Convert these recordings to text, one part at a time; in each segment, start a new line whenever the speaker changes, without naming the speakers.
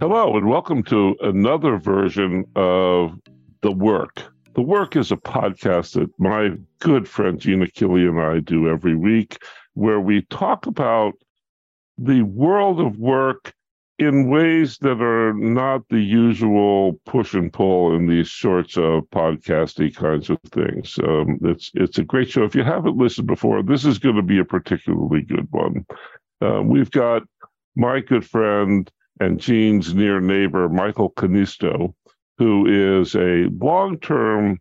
Hello, and welcome to another version of The Work. The Work is a podcast that my good friend Jeanne Achille and I do every week, where we talk about the world of work in ways that are not the usual push and pull in these sorts of podcasty kinds of things. Um, it's it's a great show. If you haven't listened before, this is going to be a particularly good one. Uh, we've got my good friend and Jeanne's near neighbor, Michael Kannisto, who is a long term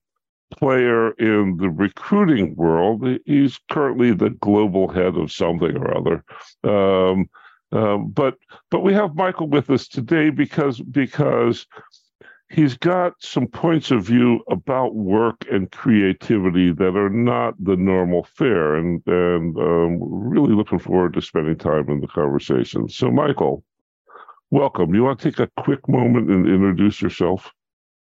player in the recruiting world. He's currently the global head of something or other. Um, um, but but we have Michael with us today because because he's got some points of view about work and creativity that are not the normal fare, and and um, really looking forward to spending time in the conversation. So, Michael, welcome. You want to take a quick moment and introduce yourself?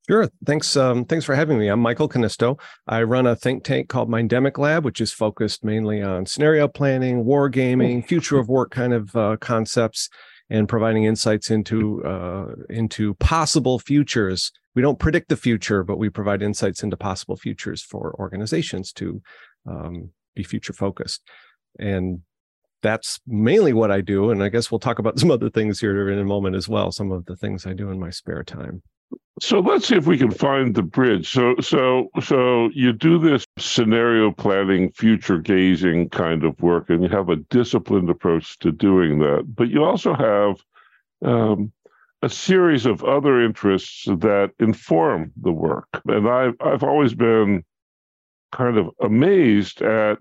Sure. Thanks. Um, thanks for having me. I'm Michael Kannisto. I run a think tank called Mindemic Lab, which is focused mainly on scenario planning, war gaming, future of work kind of uh, concepts, and providing insights into uh, into possible futures. We don't predict the future, but we provide insights into possible futures for organizations to um, be future focused. And that's mainly what I do. And I guess we'll talk about some other things here in a moment as well. Some of the things I do in my spare time.
So let's see if we can find the bridge. So so so you do this scenario planning, future gazing kind of work, and you have a disciplined approach to doing that. But you also have um, a series of other interests that inform the work. And I've I've always been kind of amazed at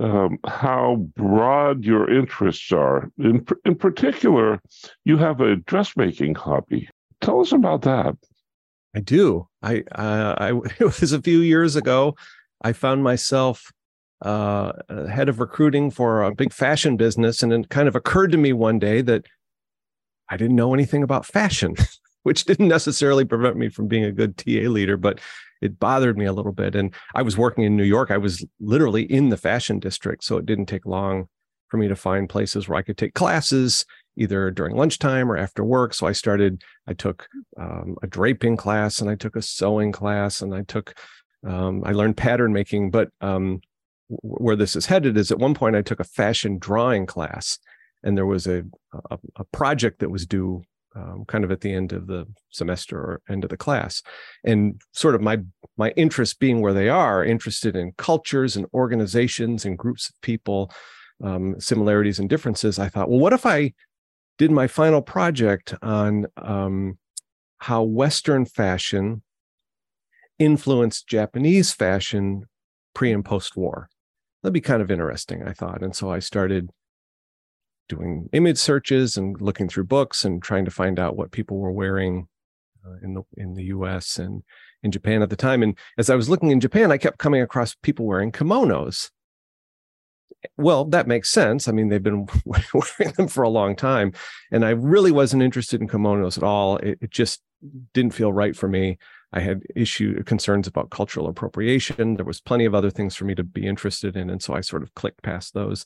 um, how broad your interests are. In in particular, you have a dressmaking hobby. Tell us about that.
I do. I, uh, I it was a few years ago. I found myself uh, head of recruiting for a big fashion business, and it kind of occurred to me one day that I didn't know anything about fashion, which didn't necessarily prevent me from being a good TA leader, but it bothered me a little bit. And I was working in New York. I was literally in the fashion district, so it didn't take long for me to find places where I could take classes either during lunchtime or after work. So I started, I took um, a draping class and I took a sewing class and I took, um, I learned pattern making. But um, where this is headed is at one point I took a fashion drawing class and there was a, a, a project that was due um, kind of at the end of the semester or end of the class and sort of my my interests being where they are interested in cultures and organizations and groups of people um, similarities and differences i thought well what if i did my final project on um, how Western fashion influenced Japanese fashion pre and post war. That'd be kind of interesting, I thought. And so I started doing image searches and looking through books and trying to find out what people were wearing uh, in the in the US and in Japan at the time. And as I was looking in Japan, I kept coming across people wearing kimonos well, that makes sense. I mean, they've been wearing them for a long time. And I really wasn't interested in kimonos at all. It, it just didn't feel right for me. I had issue concerns about cultural appropriation. There was plenty of other things for me to be interested in. And so I sort of clicked past those.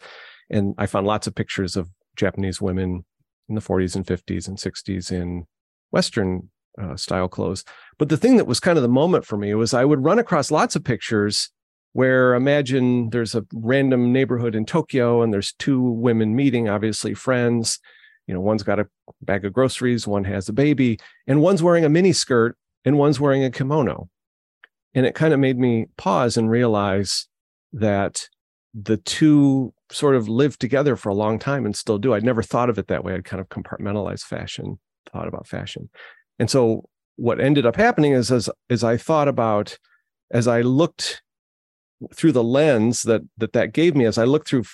And I found lots of pictures of Japanese women in the 40s and 50s and 60s in Western uh, style clothes. But the thing that was kind of the moment for me was I would run across lots of pictures where imagine there's a random neighborhood in Tokyo and there's two women meeting, obviously friends. You know, one's got a bag of groceries, one has a baby, and one's wearing a mini skirt and one's wearing a kimono. And it kind of made me pause and realize that the two sort of lived together for a long time and still do. I'd never thought of it that way. I'd kind of compartmentalized fashion, thought about fashion. And so what ended up happening is as as I thought about as I looked through the lens that that that gave me as I looked through,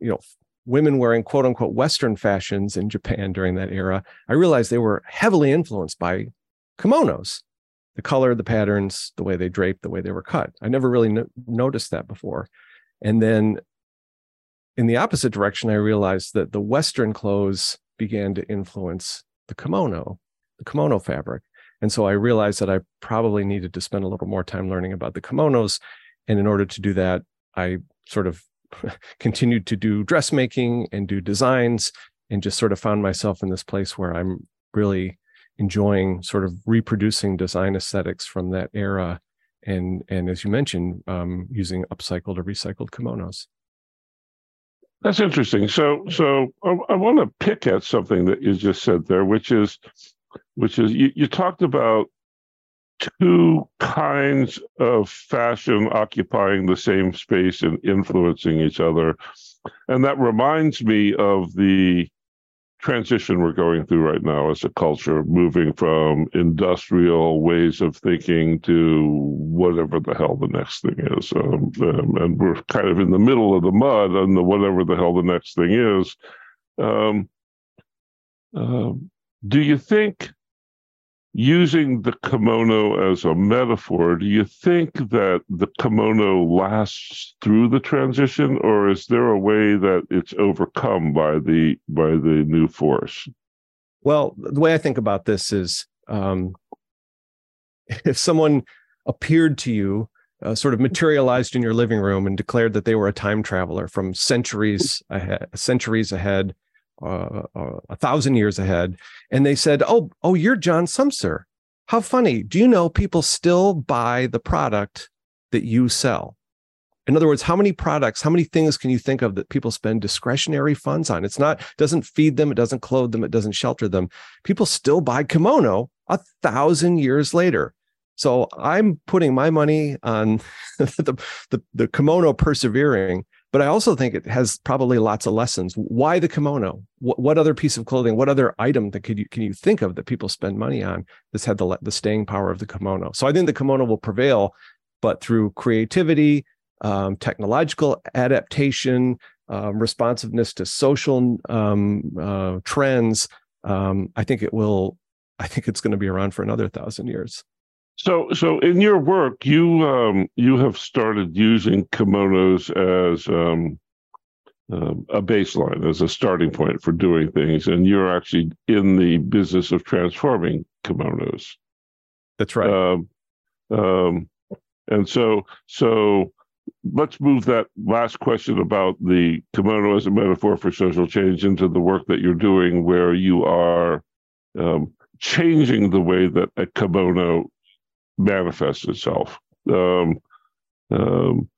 you know, women wearing quote unquote Western fashions in Japan during that era, I realized they were heavily influenced by kimonos, the color, the patterns, the way they draped, the way they were cut. I never really no- noticed that before. And then in the opposite direction, I realized that the Western clothes began to influence the kimono, the kimono fabric. And so I realized that I probably needed to spend a little more time learning about the kimonos and in order to do that, I sort of continued to do dressmaking and do designs and just sort of found myself in this place where I'm really enjoying sort of reproducing design aesthetics from that era and and as you mentioned um, using upcycled or recycled kimonos.
That's interesting. So so i, I want to pick at something that you just said there which is which is you, you talked about two kinds of fashion occupying the same space and influencing each other. And that reminds me of the transition we're going through right now as a culture, moving from industrial ways of thinking to whatever the hell the next thing is. Um, um, and we're kind of in the middle of the mud and the whatever the hell the next thing is. Um, um do you think using the kimono as a metaphor, do you think that the kimono lasts through the transition, or is there a way that it's overcome by the by the new force?
Well, the way I think about this is, um, if someone appeared to you, uh, sort of materialized in your living room, and declared that they were a time traveler from centuries ahead, centuries ahead, uh, uh, a thousand years ahead, and they said, "Oh, oh, you're John Sumser. How funny! Do you know people still buy the product that you sell?" In other words, how many products, how many things can you think of that people spend discretionary funds on? It's not doesn't feed them, it doesn't clothe them, it doesn't shelter them. People still buy kimono a thousand years later. So I'm putting my money on the, the, the kimono persevering but I also think it has probably lots of lessons. Why the kimono? What, what other piece of clothing? What other item that could you can you think of that people spend money on? that's had the the staying power of the kimono. So I think the kimono will prevail, but through creativity, um, technological adaptation, um, responsiveness to social um, uh, trends. Um, I think it will. I think it's going to be around for another thousand years.
So, so in your work, you um, you have started using kimonos as um, um, a baseline, as a starting point for doing things, and you're actually in the business of transforming kimonos.
That's right. Um,
um, and so, so let's move that last question about the kimono as a metaphor for social change into the work that you're doing, where you are um, changing the way that a kimono manifests itself. Um, um,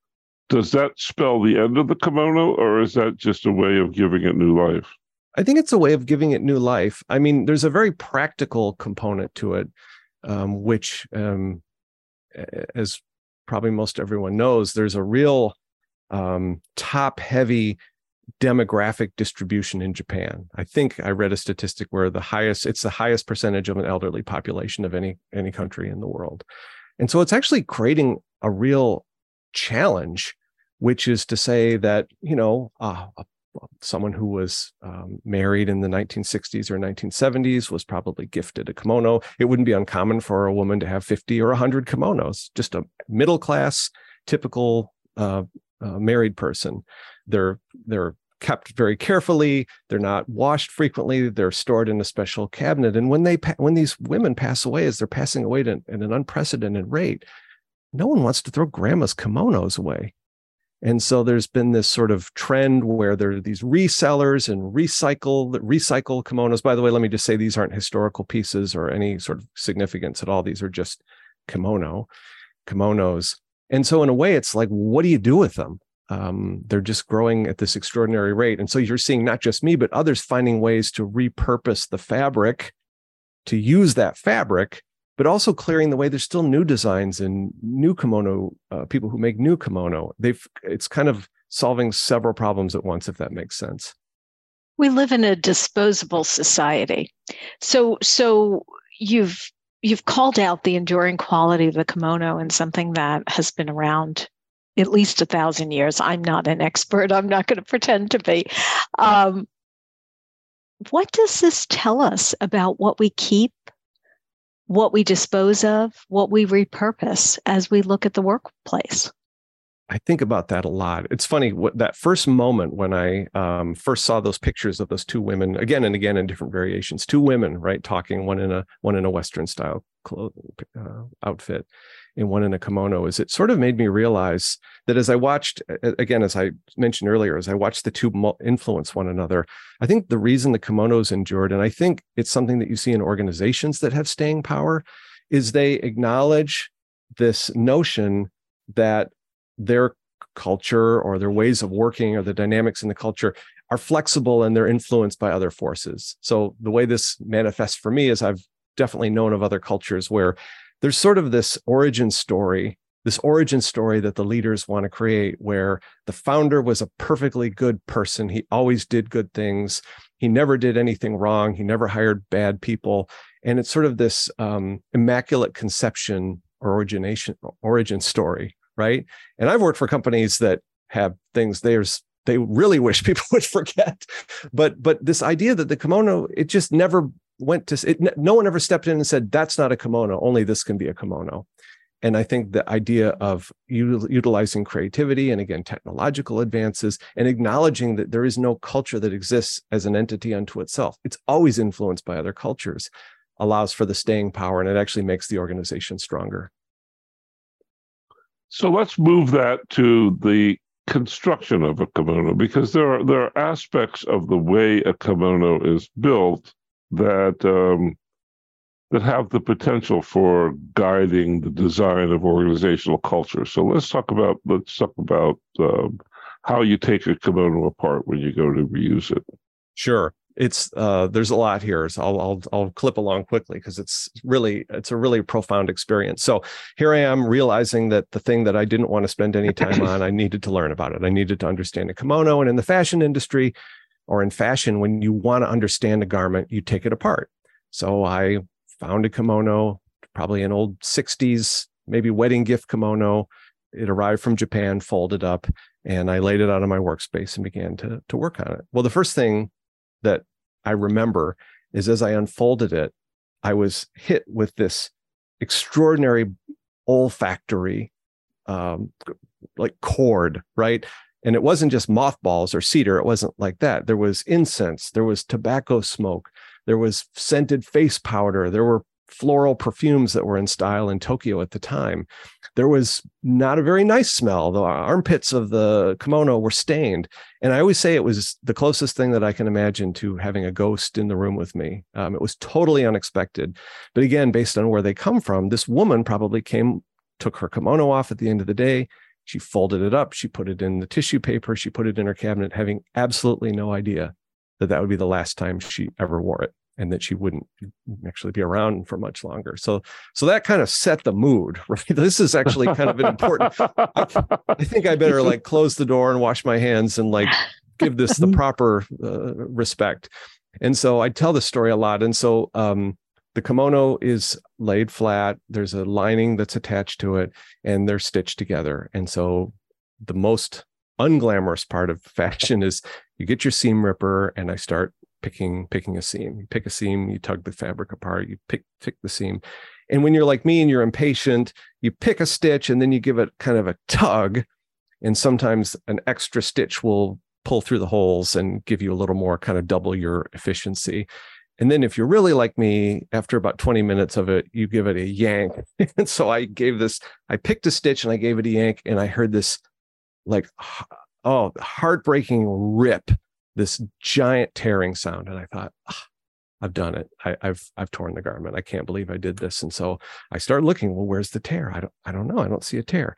does that spell the end of the kimono, or is that just a way of giving it new life?
I think it's a way of giving it new life. I mean, there's a very practical component to it, um, which, um, as probably most everyone knows, there's a real um, top heavy demographic distribution in Japan. I think I read a statistic where the highest it's the highest percentage of an elderly population of any any country in the world. And so it's actually creating a real challenge which is to say that, you know, uh, someone who was um, married in the 1960s or 1970s was probably gifted a kimono. It wouldn't be uncommon for a woman to have 50 or 100 kimonos, just a middle class, typical uh, uh, married person. They're they're kept very carefully. They're not washed frequently. They're stored in a special cabinet. And when they when these women pass away, as they're passing away at an unprecedented rate, no one wants to throw grandma's kimonos away. And so there's been this sort of trend where there are these resellers and recycle recycle kimonos. By the way, let me just say these aren't historical pieces or any sort of significance at all. These are just kimono kimonos. And so in a way, it's like, what do you do with them? Um, they're just growing at this extraordinary rate. And so you're seeing not just me, but others finding ways to repurpose the fabric to use that fabric, but also clearing the way. There's still new designs and new kimono uh, people who make new kimono. They've it's kind of solving several problems at once, if that makes sense.
We live in a disposable society, so so you've you've called out the enduring quality of the kimono and something that has been around at least a thousand years. I'm not an expert. I'm not going to pretend to be. Um, what does this tell us about what we keep, what we dispose of, what we repurpose as we look at the workplace?
I think about that a lot. It's funny what that first moment when I um, first saw those pictures of those two women again and again in different variations, two women, right, talking one in a one in a Western style clothing uh, outfit, and one in a kimono. Is it sort of made me realize that as I watched again, as I mentioned earlier, as I watched the two influence one another, I think the reason the kimonos endured, and I think it's something that you see in organizations that have staying power, is they acknowledge this notion that their culture or their ways of working or the dynamics in the culture are flexible and they're influenced by other forces. So the way this manifests for me is I've definitely known of other cultures where there's sort of this origin story, this origin story that the leaders want to create where the founder was a perfectly good person. He always did good things. He never did anything wrong. He never hired bad people. And it's sort of this um, immaculate conception or origination origin story right? And I've worked for companies that have things there's they really wish people would forget. But but this idea that the kimono it just never went to it no one ever stepped in and said that's not a kimono, only this can be a kimono. And I think the idea of utilizing creativity and again, technological advances and acknowledging that there is no culture that exists as an entity unto itself. It's always influenced by other cultures, allows for the staying power, and it actually makes the organization stronger.
So let's move that to the construction of a kimono because there are there are aspects of the way a kimono is built that um, that have the potential for guiding the design of organizational culture. So let's talk about let's talk about um, how you take a kimono apart when you go to reuse it.
Sure it's uh, there's a lot here so I'll, I'll i'll clip along quickly because it's really it's a really profound experience. So here i am realizing that the thing that i didn't want to spend any time on i needed to learn about it. I needed to understand a kimono and in the fashion industry or in fashion when you want to understand a garment you take it apart. So i found a kimono probably an old 60s maybe wedding gift kimono. It arrived from japan folded up and i laid it out on my workspace and began to, to work on it. Well the first thing that I remember is as I unfolded it, I was hit with this extraordinary olfactory, um, like cord, right? And it wasn't just mothballs or cedar. It wasn't like that. There was incense, there was tobacco smoke, there was scented face powder, there were floral perfumes that were in style in Tokyo at the time. There was not a very nice smell. The armpits of the kimono were stained. And I always say it was the closest thing that I can imagine to having a ghost in the room with me. Um, it was totally unexpected. But again, based on where they come from, this woman probably came, took her kimono off at the end of the day. She folded it up. She put it in the tissue paper. She put it in her cabinet, having absolutely no idea that that would be the last time she ever wore it and that she wouldn't actually be around for much longer. So, so that kind of set the mood. Right? This is actually kind of an important. I, I, think I better like close the door and wash my hands and like give this the proper uh, respect. And so I tell this story a lot. And so um, the kimono is laid flat. There's a lining that's attached to it, and they're stitched together. And so the most unglamorous part of fashion is you get your seam ripper, and I start picking picking a seam. You pick a seam, you tug the fabric apart, you pick pick the seam. And when you're like me and you're impatient, you pick a stitch and then you give it kind of a tug. And sometimes an extra stitch will pull through the holes and give you a little more kind of double your efficiency. And then if you're really like me, after about 20 minutes of it, you give it a yank. and so I gave this, I picked a stitch and I gave it a yank and I heard this like, oh, heartbreaking rip this giant tearing sound. And I thought, oh, I've done it. I, have I've torn the garment. I can't believe I did this. And so I start looking. Well, where's the tear? I don't I don't know. I don't see a tear.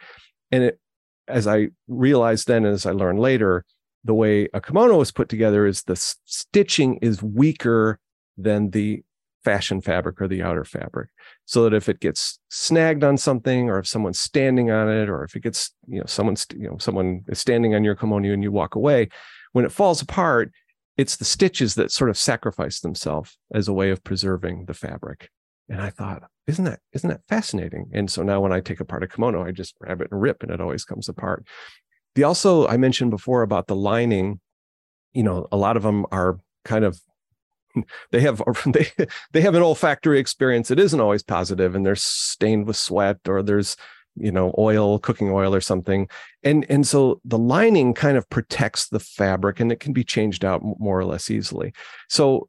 And it, as I realized then, as I learned later, the way a kimono is put together is the stitching is weaker than the fashion fabric or the outer fabric so that if it gets snagged on something or if someone's standing on it or if it gets you know someone's you know someone is standing on your kimono and you walk away when it falls apart, it's the stitches that sort of sacrifice themselves as a way of preserving the fabric. And I thought, isn't that isn't that fascinating? And so now when I take apart a kimono, I just grab it and rip, and it always comes apart. The also I mentioned before about the lining, you know, a lot of them are kind of they have they they have an olfactory experience that isn't always positive, and they're stained with sweat or there's you know oil cooking oil or something. And and so the lining kind of protects the fabric and it can be changed out more or less easily. So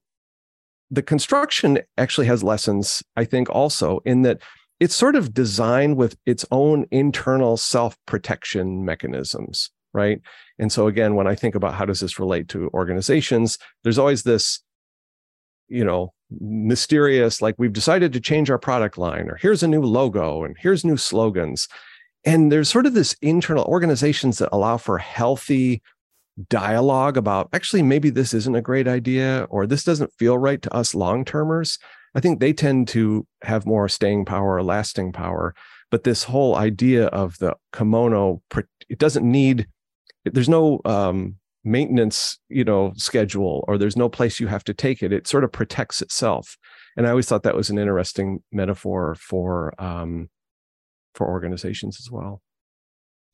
the construction actually has lessons i think also in that it's sort of designed with its own internal self protection mechanisms right? And so again when i think about how does this relate to organizations there's always this you know mysterious like we've decided to change our product line or here's a new logo and here's new slogans. And there's sort of this internal organizations that allow for healthy dialogue about actually maybe this isn't a great idea or this doesn't feel right to us long termers i think they tend to have more staying power lasting power but this whole idea of the kimono it doesn't need there's no um, maintenance you know schedule or there's no place you have to take it it sort of protects itself. And i always thought that was an interesting metaphor for um for organizations as well.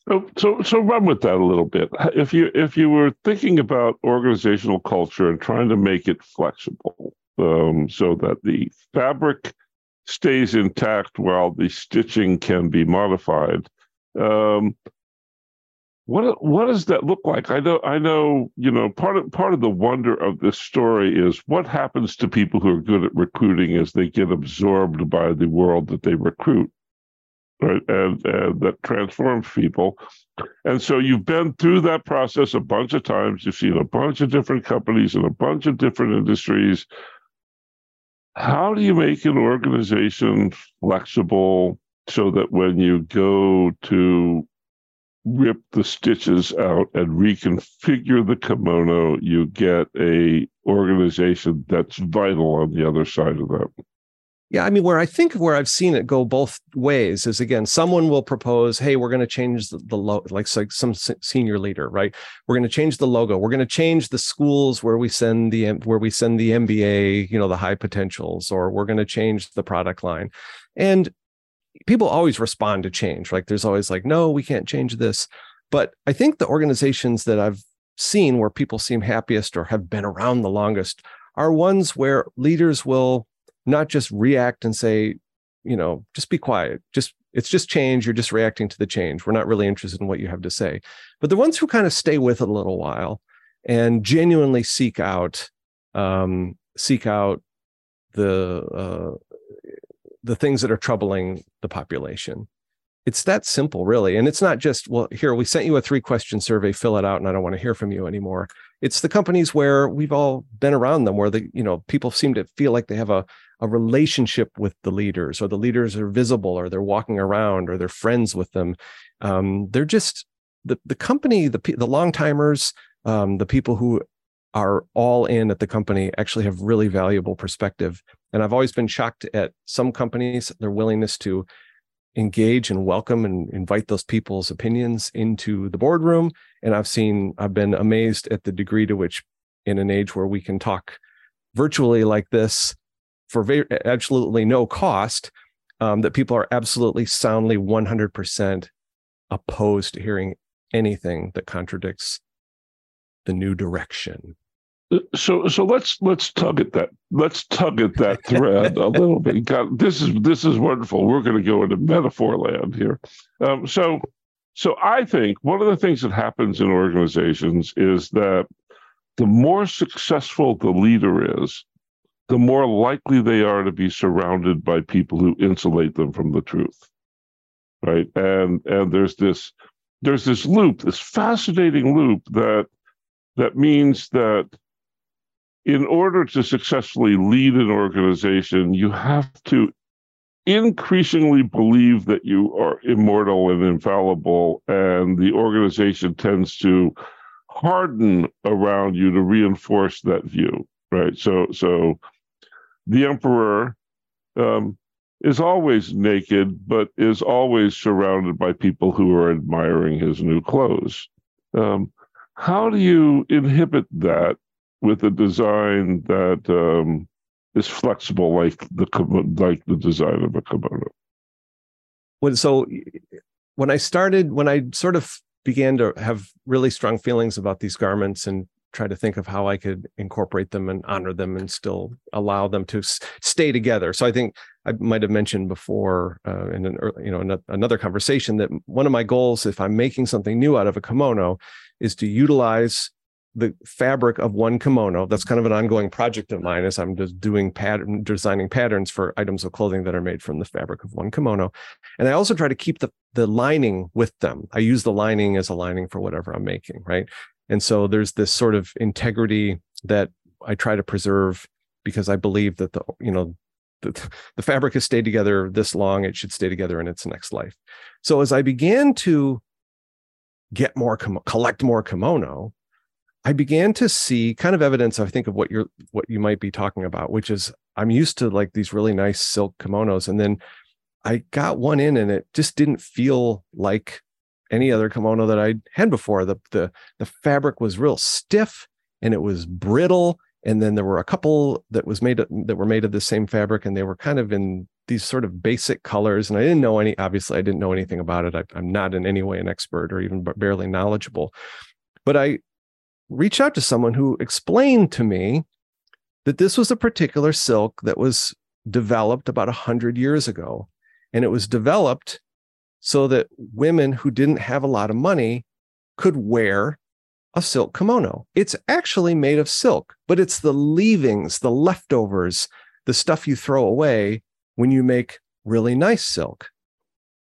So so so run with that a little bit. If you if you were thinking about organizational culture and trying to make it flexible um, so that the fabric stays intact while the stitching can be modified um, what what does that look like? I know I know you know part of part of the wonder of this story is what happens to people who are good at recruiting as they get absorbed by the world that they recruit, right? And, and that transforms people. And so you've been through that process a bunch of times. You've seen a bunch of different companies in a bunch of different industries. How do you make an organization flexible so that when you go to rip the stitches out and reconfigure the kimono, you get a organization that's vital on the other side of that.
Yeah, I mean, where I think where I've seen it go both ways is again, someone will propose, "Hey, we're going to change the, the logo," like, like some senior leader, right? We're going to change the logo. We're going to change the schools where we send the where we send the MBA, you know, the high potentials, or we're going to change the product line. And people always respond to change. Like there's always like, no, we can't change this. But I think the organizations that I've seen where people seem happiest or have been around the longest are ones where leaders will not just react and say, you know, just be quiet. Just it's just change. You're just reacting to the change. We're not really interested in what you have to say. But the ones who kind of stay with it a little while and genuinely seek out um, seek out the uh, the things that are troubling the population. It's that simple, really. And it's not just, well, here, we sent you a three question survey, fill it out, and I don't want to hear from you anymore. It's the companies where we've all been around them, where the, you know, people seem to feel like they have a, a relationship with the leaders, or the leaders are visible, or they're walking around, or they're friends with them. Um, they're just the the company, the the long timers, um, the people who are all in at the company actually have really valuable perspective. And I've always been shocked at some companies, their willingness to engage and welcome and invite those people's opinions into the boardroom. And I've seen, I've been amazed at the degree to which, in an age where we can talk virtually like this for absolutely no cost, um, that people are absolutely soundly 100% opposed to hearing anything that contradicts the new direction.
So so let's let's tug at that let's tug at that thread a little bit. God, this is this is wonderful. We're going to go into metaphor land here. Um, so so I think one of the things that happens in organizations is that the more successful the leader is, the more likely they are to be surrounded by people who insulate them from the truth. Right. And and there's this there's this loop, this fascinating loop that that means that in order to successfully lead an organization, you have to increasingly believe that you are immortal and infallible, and the organization tends to harden around you to reinforce that view, right? So, so the emperor um, is always naked, but is always surrounded by people who are admiring his new clothes. Um, how do you inhibit that with a design that um, is flexible, like the like the design of a kimono?
When so, when I started, when I sort of began to have really strong feelings about these garments and try to think of how I could incorporate them and honor them and still allow them to stay together. So I think I might have mentioned before uh, in an early, you know another conversation that one of my goals, if I'm making something new out of a kimono, is to utilize the fabric of one kimono. That's mm-hmm. kind of an ongoing project of mine as I'm just doing pattern designing patterns for items of clothing that are made from the fabric of one kimono. And I also try to keep the the lining with them. I use the lining as a lining for whatever I'm making, right? And so there's this sort of integrity that I try to preserve because I believe that the, you know, the, the fabric has stayed together this long, it should stay together in its next life. So as I began to get more, collect more kimono, I began to see kind of evidence, I think, of what you're, what you might be talking about, which is I'm used to like these really nice silk kimonos. And then I got one in and it just didn't feel like any other kimono that I had before. The the the fabric was real stiff and it was brittle. And then there were a couple that was made that were made of the same fabric, and they were kind of in these sort of basic colors. And I didn't know any. Obviously, I didn't know anything about it. I, I'm not in any way an expert or even barely knowledgeable. But I reached out to someone who explained to me that this was a particular silk that was developed about a hundred years ago, and it was developed so that women who didn't have a lot of money could wear a silk kimono. It's actually made of silk, but it's the leavings, the leftovers, the stuff you throw away when you make really nice silk.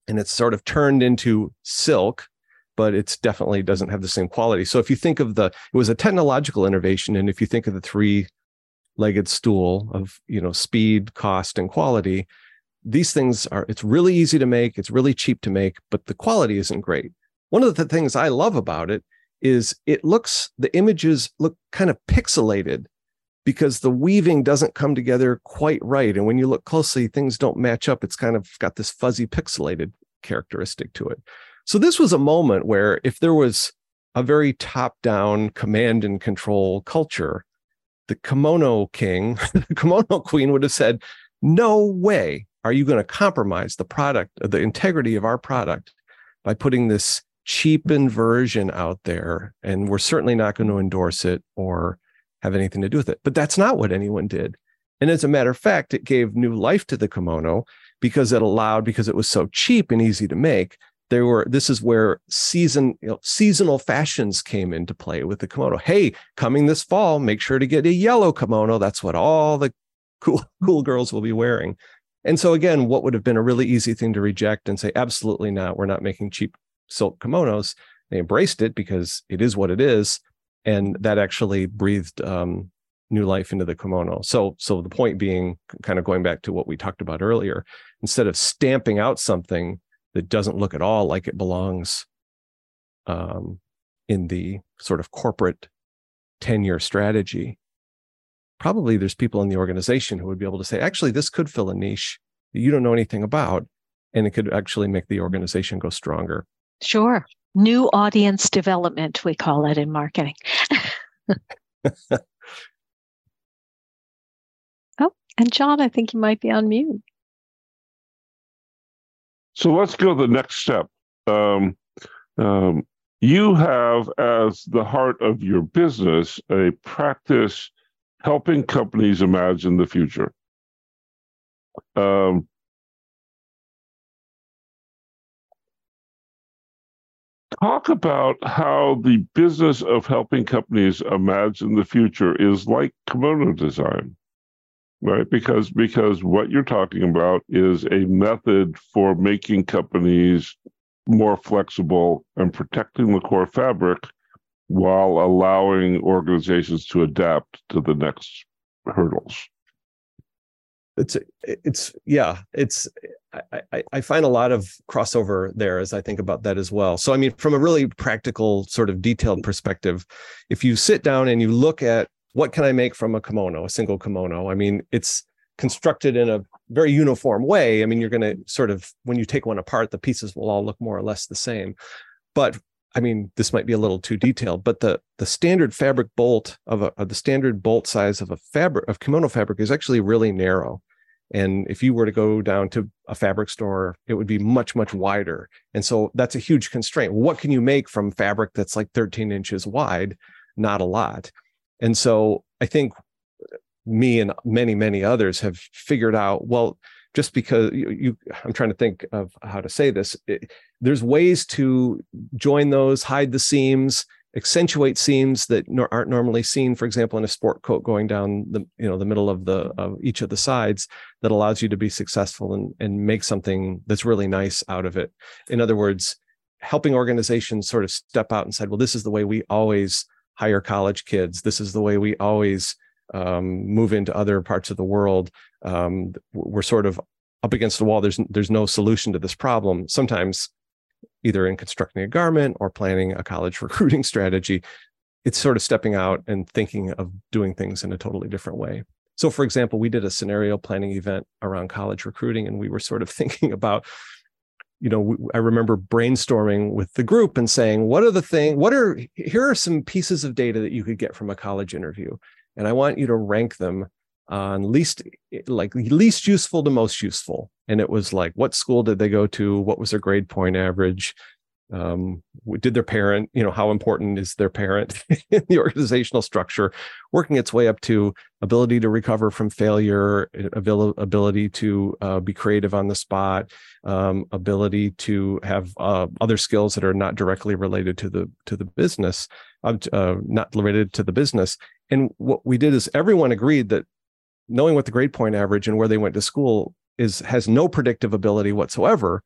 And it's sort of turned into silk, but it's definitely doesn't have the same quality. So if you think of the, it was a technological innovation. And if you think of the three legged stool of, you know, speed, cost, and quality, these things are it's really easy to make it's really cheap to make but the quality isn't great one of the things i love about it is it looks the images look kind of pixelated because the weaving doesn't come together quite right and when you look closely things don't match up it's kind of got this fuzzy pixelated characteristic to it so this was a moment where if there was a very top down command and control culture the kimono king the kimono queen would have said no way are you going to compromise the product, the integrity of our product by putting this cheapened version out there? And we're certainly not going to endorse it or have anything to do with it. But that's not what anyone did. And as a matter of fact, it gave new life to the kimono because it allowed, because it was so cheap and easy to make. There were this is where season you know, seasonal fashions came into play with the kimono. Hey, coming this fall, make sure to get a yellow kimono. That's what all the cool cool girls will be wearing. And so again, what would have been a really easy thing to reject and say, absolutely not, we're not making cheap silk kimonos. They embraced it because it is what it is, and that actually breathed um, new life into the kimono. So, so the point being, kind of going back to what we talked about earlier, instead of stamping out something that doesn't look at all like it belongs um, in the sort of corporate 10 year strategy, probably there's people in the organization who would be able to say, actually, this could fill a niche that you don't know anything about, and it could actually make the organization go stronger.
Sure. New audience development, we call it in marketing. oh, and John, I think you might be on mute.
So let's go the next step. Um, um, you have as the heart of your business a practice helping companies imagine the future. Um, talk about how the business of helping companies imagine the future is like kimono design right because because what you're talking about is a method for making companies more flexible and protecting the core fabric while allowing organizations to adapt to the next hurdles
it's it's yeah it's I, I find a lot of crossover there as I think about that as well. So I mean, from a really practical sort of detailed perspective, if you sit down and you look at what can I make from a kimono, a single kimono, I mean, it's constructed in a very uniform way. I mean, you're going to sort of when you take one apart, the pieces will all look more or less the same. But I mean, this might be a little too detailed, but the the standard fabric bolt of, a, of the standard bolt size of a fabric of kimono fabric is actually really narrow. And if you were to go down to a fabric store, it would be much, much wider. And so that's a huge constraint. What can you make from fabric that's like 13 inches wide? not a lot. And so I think me and many, many others have figured out, well, just because you, you I'm trying to think of how to say this. It, there's ways to join those, hide the seams, accentuate seams that aren't normally seen for example in a sport coat going down the you know the middle of the of each of the sides that allows you to be successful and and make something that's really nice out of it in other words helping organizations sort of step out and said well this is the way we always hire college kids this is the way we always um, move into other parts of the world um, we're sort of up against the wall there's there's no solution to this problem sometimes either in constructing a garment or planning a college recruiting strategy. It's sort of stepping out and thinking of doing things in a totally different way. So, for example, we did a scenario planning event around college recruiting, and we were sort of thinking about, you know, I remember brainstorming with the group and saying, what are the thing, what are, here are some pieces of data that you could get from a college interview. And I want you to rank them on least eh, like least useful to most useful and it was like what school did they go to what was their grade point average um, did their parent you know how important is their parent in the organizational structure working its way up to ability to recover from failure ability to uh, be creative on the spot um, ability to have uh, other skills that are not directly related to the to the business uh, not related to the business. And what we did is everyone agreed that knowing what the grade point average and where they went to school is has no predictive ability whatsoever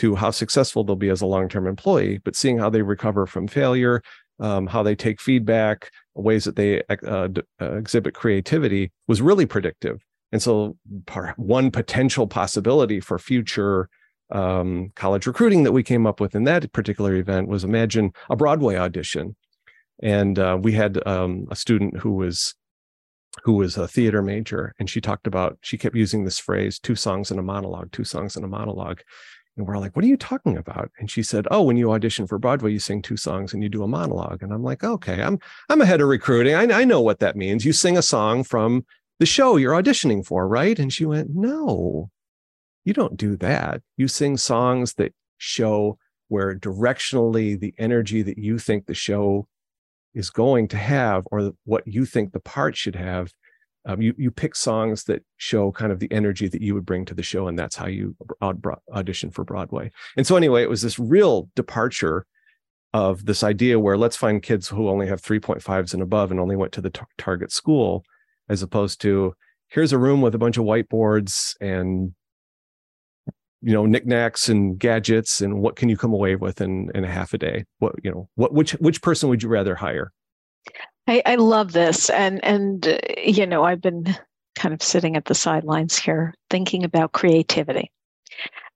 to how successful they'll be as a long-term employee but seeing how they recover from failure um, how they take feedback ways that they uh, uh, exhibit creativity was really predictive. And so part, one potential possibility for future um, college recruiting that we came up with in that particular event was imagine a broadway audition. And uh, we had um, a student who was who was a theater major and she talked about she kept using this phrase two songs and a monologue two songs and a monologue and we're like what are you talking about? And she said oh when you audition for broadway you sing two songs and you do a monologue. And i'm like okay i'm i'm ahead of recruiting. I, I know what that means. You sing a song from the show you're auditioning for right? And she went no you don't do that. You sing songs that show where directionally the energy that you think the show is going to have or what you think the part should have um, you you pick songs that show kind of the energy that you would bring to the show and that's how you audition for broadway. And so anyway it was this real departure of this idea where let's find kids who only have 3.5s and above and only went to the tar- target school as opposed to here's a room with a bunch of whiteboards and you know knickknacks and gadgets and what can you come away with in in a half a day? What you know what which which person would you rather hire
i i love this. And and uh, you know i've been kind of sitting at the sidelines here thinking about creativity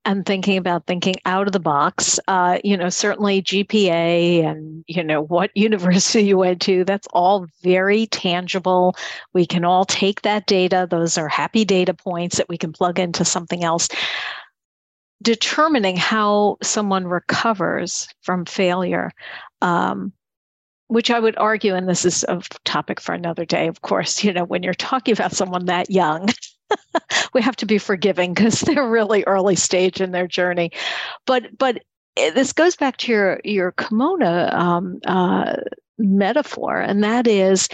and thinking about thinking out of the box. Uh, you know certainly gpa and you know what university you went to that's all very tangible. We can all take that data. Those are happy data points that we can plug into something else. Determining how someone recovers from failure, um, which I would argue, and this is a topic for another day, of course, you know, when you're talking about someone that young, we have to be forgiving because they're really early stage in their journey. But but this goes back to your your kimono um, uh, metaphor, and that is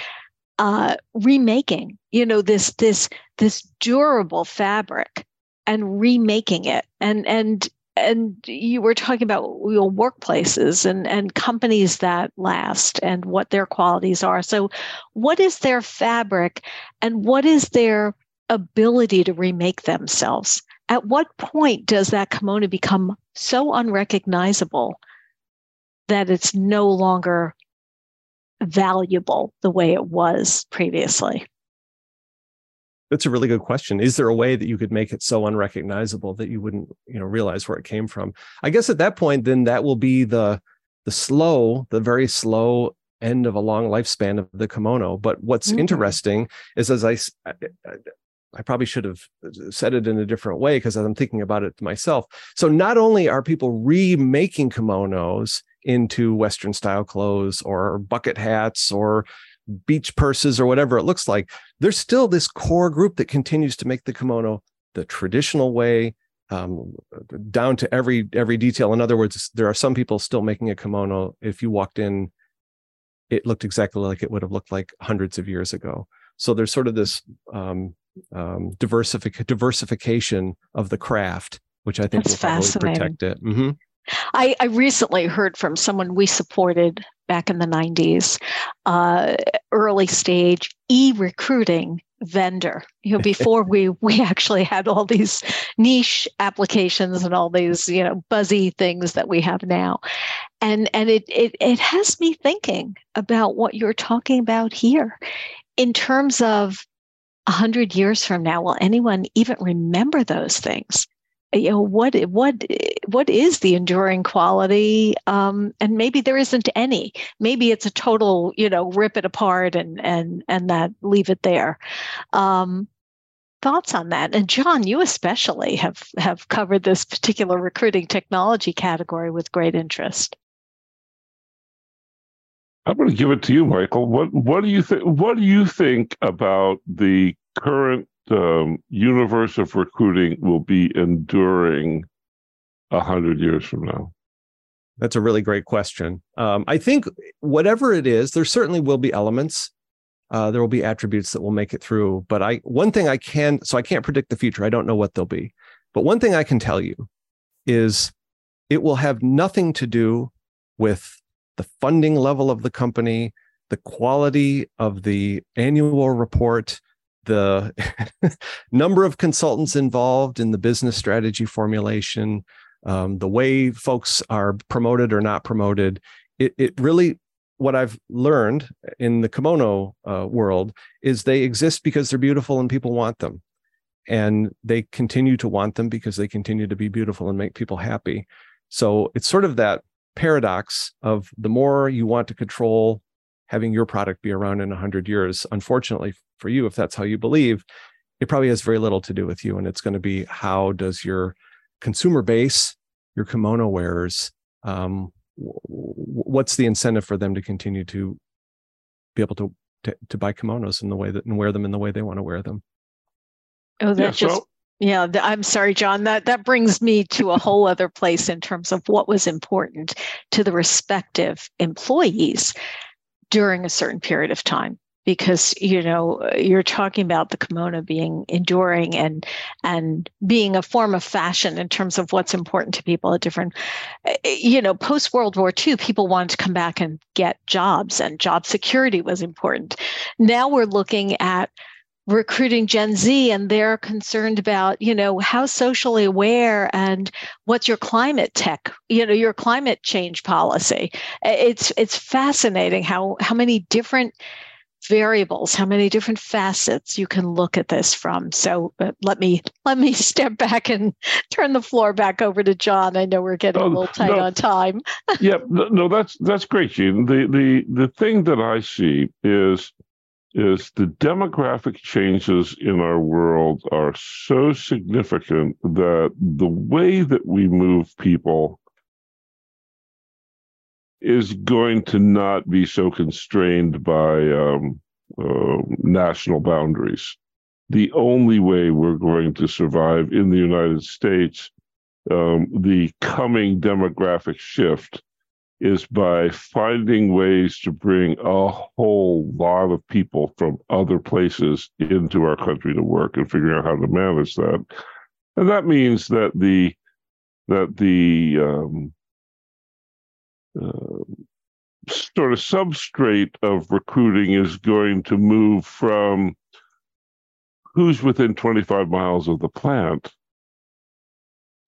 uh, remaking. You know this this this durable fabric and remaking it and and and you were talking about your workplaces and and companies that last and what their qualities are. So what is their fabric and what is their ability to remake themselves? At what point does that kimono become so unrecognizable that it's no longer valuable the way it was previously
that's a really good question. Is there a way that you could make it so unrecognizable that you wouldn't, you know, realize where it came from? I guess at that point, then that will be the the slow, the very slow end of a long lifespan of the kimono. But what's mm-hmm. interesting is as I, I, I probably should have said it in a different way because I'm thinking about it myself. So not only are people remaking kimonos into Western style clothes or bucket hats or beach purses or whatever it looks like, there's still this core group that continues to make the kimono the traditional way, um, down to every every detail. In other words, there are some people still making a kimono. If you walked in it looked exactly like it would have looked like hundreds of years ago. So there's sort of this um, um, diversific- diversification of the craft, which I think
That's
will probably protect it. Mm-hmm.
I, I, recently heard from someone we supported back in the 90s, uh, early stage e recruiting vendor. You know before we we actually had all these niche applications and all these you know buzzy things that we have now. And and it it, it has me thinking about what you're talking about here. In terms of a hundred years from now will anyone even remember those things you know what what what is the enduring quality? Um, and maybe there isn't any. Maybe it's a total you know rip it apart and and and that leave it there. Um, thoughts on that? And john you especially have have covered this particular recruiting technology category with great interest.
I'm going to give it to you michael. What what do you think what do you think about the current um, universe of recruiting will be enduring a hundred years from now?
That's a really great question. Um, I think whatever it is, there certainly will be elements. Uh, there will be attributes that will make it through. But I, one thing I can, so I can't predict the future. I don't know what they'll be. But one thing I can tell you is it will have nothing to do with the funding level of the company, the quality of the annual report, the number of consultants involved in the business strategy formulation, um, the way folks are promoted or not promoted. It, it really, what I've learned in the kimono uh, world is they exist because they're beautiful and people want them. And they continue to want them because they continue to be beautiful and make people happy. So it's sort of that paradox of the more you want to control having your product be around in 100 years unfortunately for you if that's how you believe it probably has very little to do with you and it's going to be how does your consumer base your kimono wearers um, what's the incentive for them to continue to be able to, to, to buy kimonos in the way that and wear them in the way they want to wear them
oh that yeah, just so- yeah, I'm sorry, John. That that brings me to a whole other place in terms of what was important to the respective employees during a certain period of time because you know you're talking about the kimono being enduring and and being a form of fashion in terms of what's important to people at different you know post world war ii people wanted to come back and get jobs and job security was important. Now we're looking at recruiting Gen Z and they're concerned about, you know, how socially aware and what's your climate tech, you know, your climate change policy. It's it's fascinating how how many different variables how many different facets you can look at this from. So uh, let me let me step back and turn the floor back over to john. I know we're getting oh, a little tight no, on time.
Yeah no that's that's great Jeanne. the the the thing that i see is is the demographic changes in our world are so significant that the way that we move people is going to not be so constrained by um, uh, national boundaries. The only way we're going to survive in the United States, um, the coming demographic shift is by finding ways to bring a whole lot of people from other places into our country to work and figuring out how to manage that. And that means that the that the um, uh, sort of substrate of recruiting is going to move from who's within 25 miles of the plant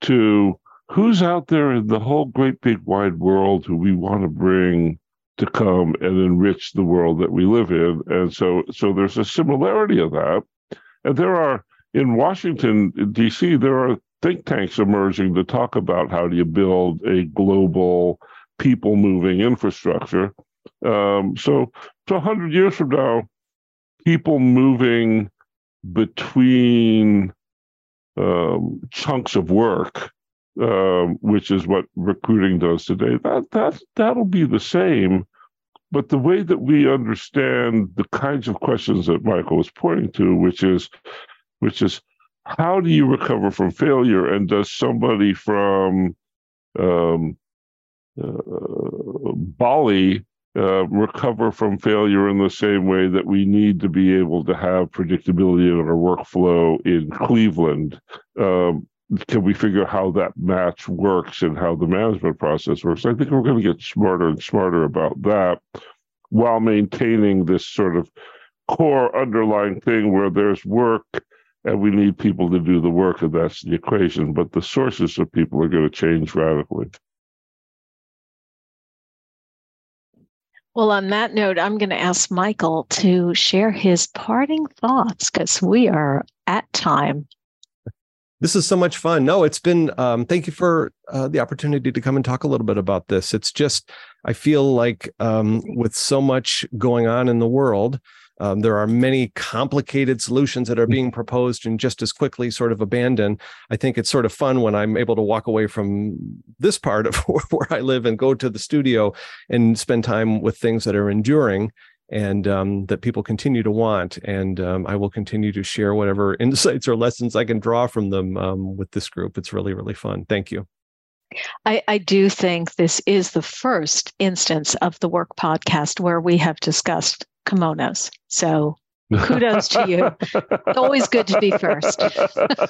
to who's out there in the whole great big wide world who we want to bring to come and enrich the world that we live in? And so so there's a similarity of that. And there are in washington dc there are think tanks emerging to talk about how do you build a global people moving infrastructure. Um, so so 100 years from now people moving between um, chunks of work um, which is what recruiting does today, that that that'll be the same. But the way that we understand the kinds of questions that Michael was pointing to, which is, which is, how do you recover from failure, and does somebody from um, uh, Bali uh, recover from failure in the same way that we need to be able to have predictability in our workflow in Cleveland. Um, can we figure how that match works and how the management process works? I think we're going to get smarter and smarter about that while maintaining this sort of core underlying thing where there's work and we need people to do the work, and that's the equation. But the sources of people are going to change radically.
Well, on that note, I'm going to ask Michael to share his parting thoughts because we are at time.
This is so much fun. No, it's been, um, thank you for uh, the opportunity to come and talk a little bit about this. It's just, I feel like um, with so much going on in the world, um, there are many complicated solutions that are being proposed and just as quickly sort of abandoned. I think it's sort of fun when I'm able to walk away from this part of where I live and go to the studio and spend time with things that are enduring and um, that people continue to want. And um, I will continue to share whatever insights or lessons I can draw from them um, with this group. It's really, really fun. Thank you.
I, I, do think this is the first instance of the work podcast where we have discussed kimonos. So kudos to you. Always good to be first.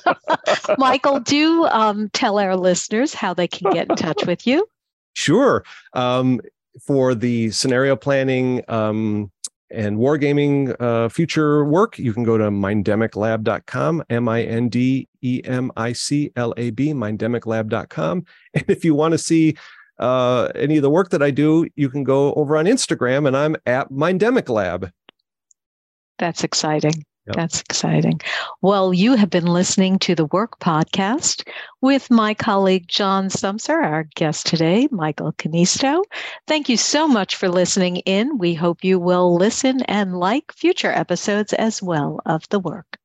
Michael, do um, tell our listeners how they can get in touch with you.
Sure. Um, for the scenario planning um, and wargaming uh, future work, you can go to mindemiclab.com, M I N D E M I C L A B, mindemiclab.com. And if you want to see uh, any of the work that I do, you can go over on Instagram and I'm at mindemiclab.
That's exciting. Yep. That's exciting. Well, you have been listening to the Work Podcast with my colleague John Sumser, our guest today, Michael Kannisto. Thank you so much for listening in. We hope you will listen and like future episodes as well of the work.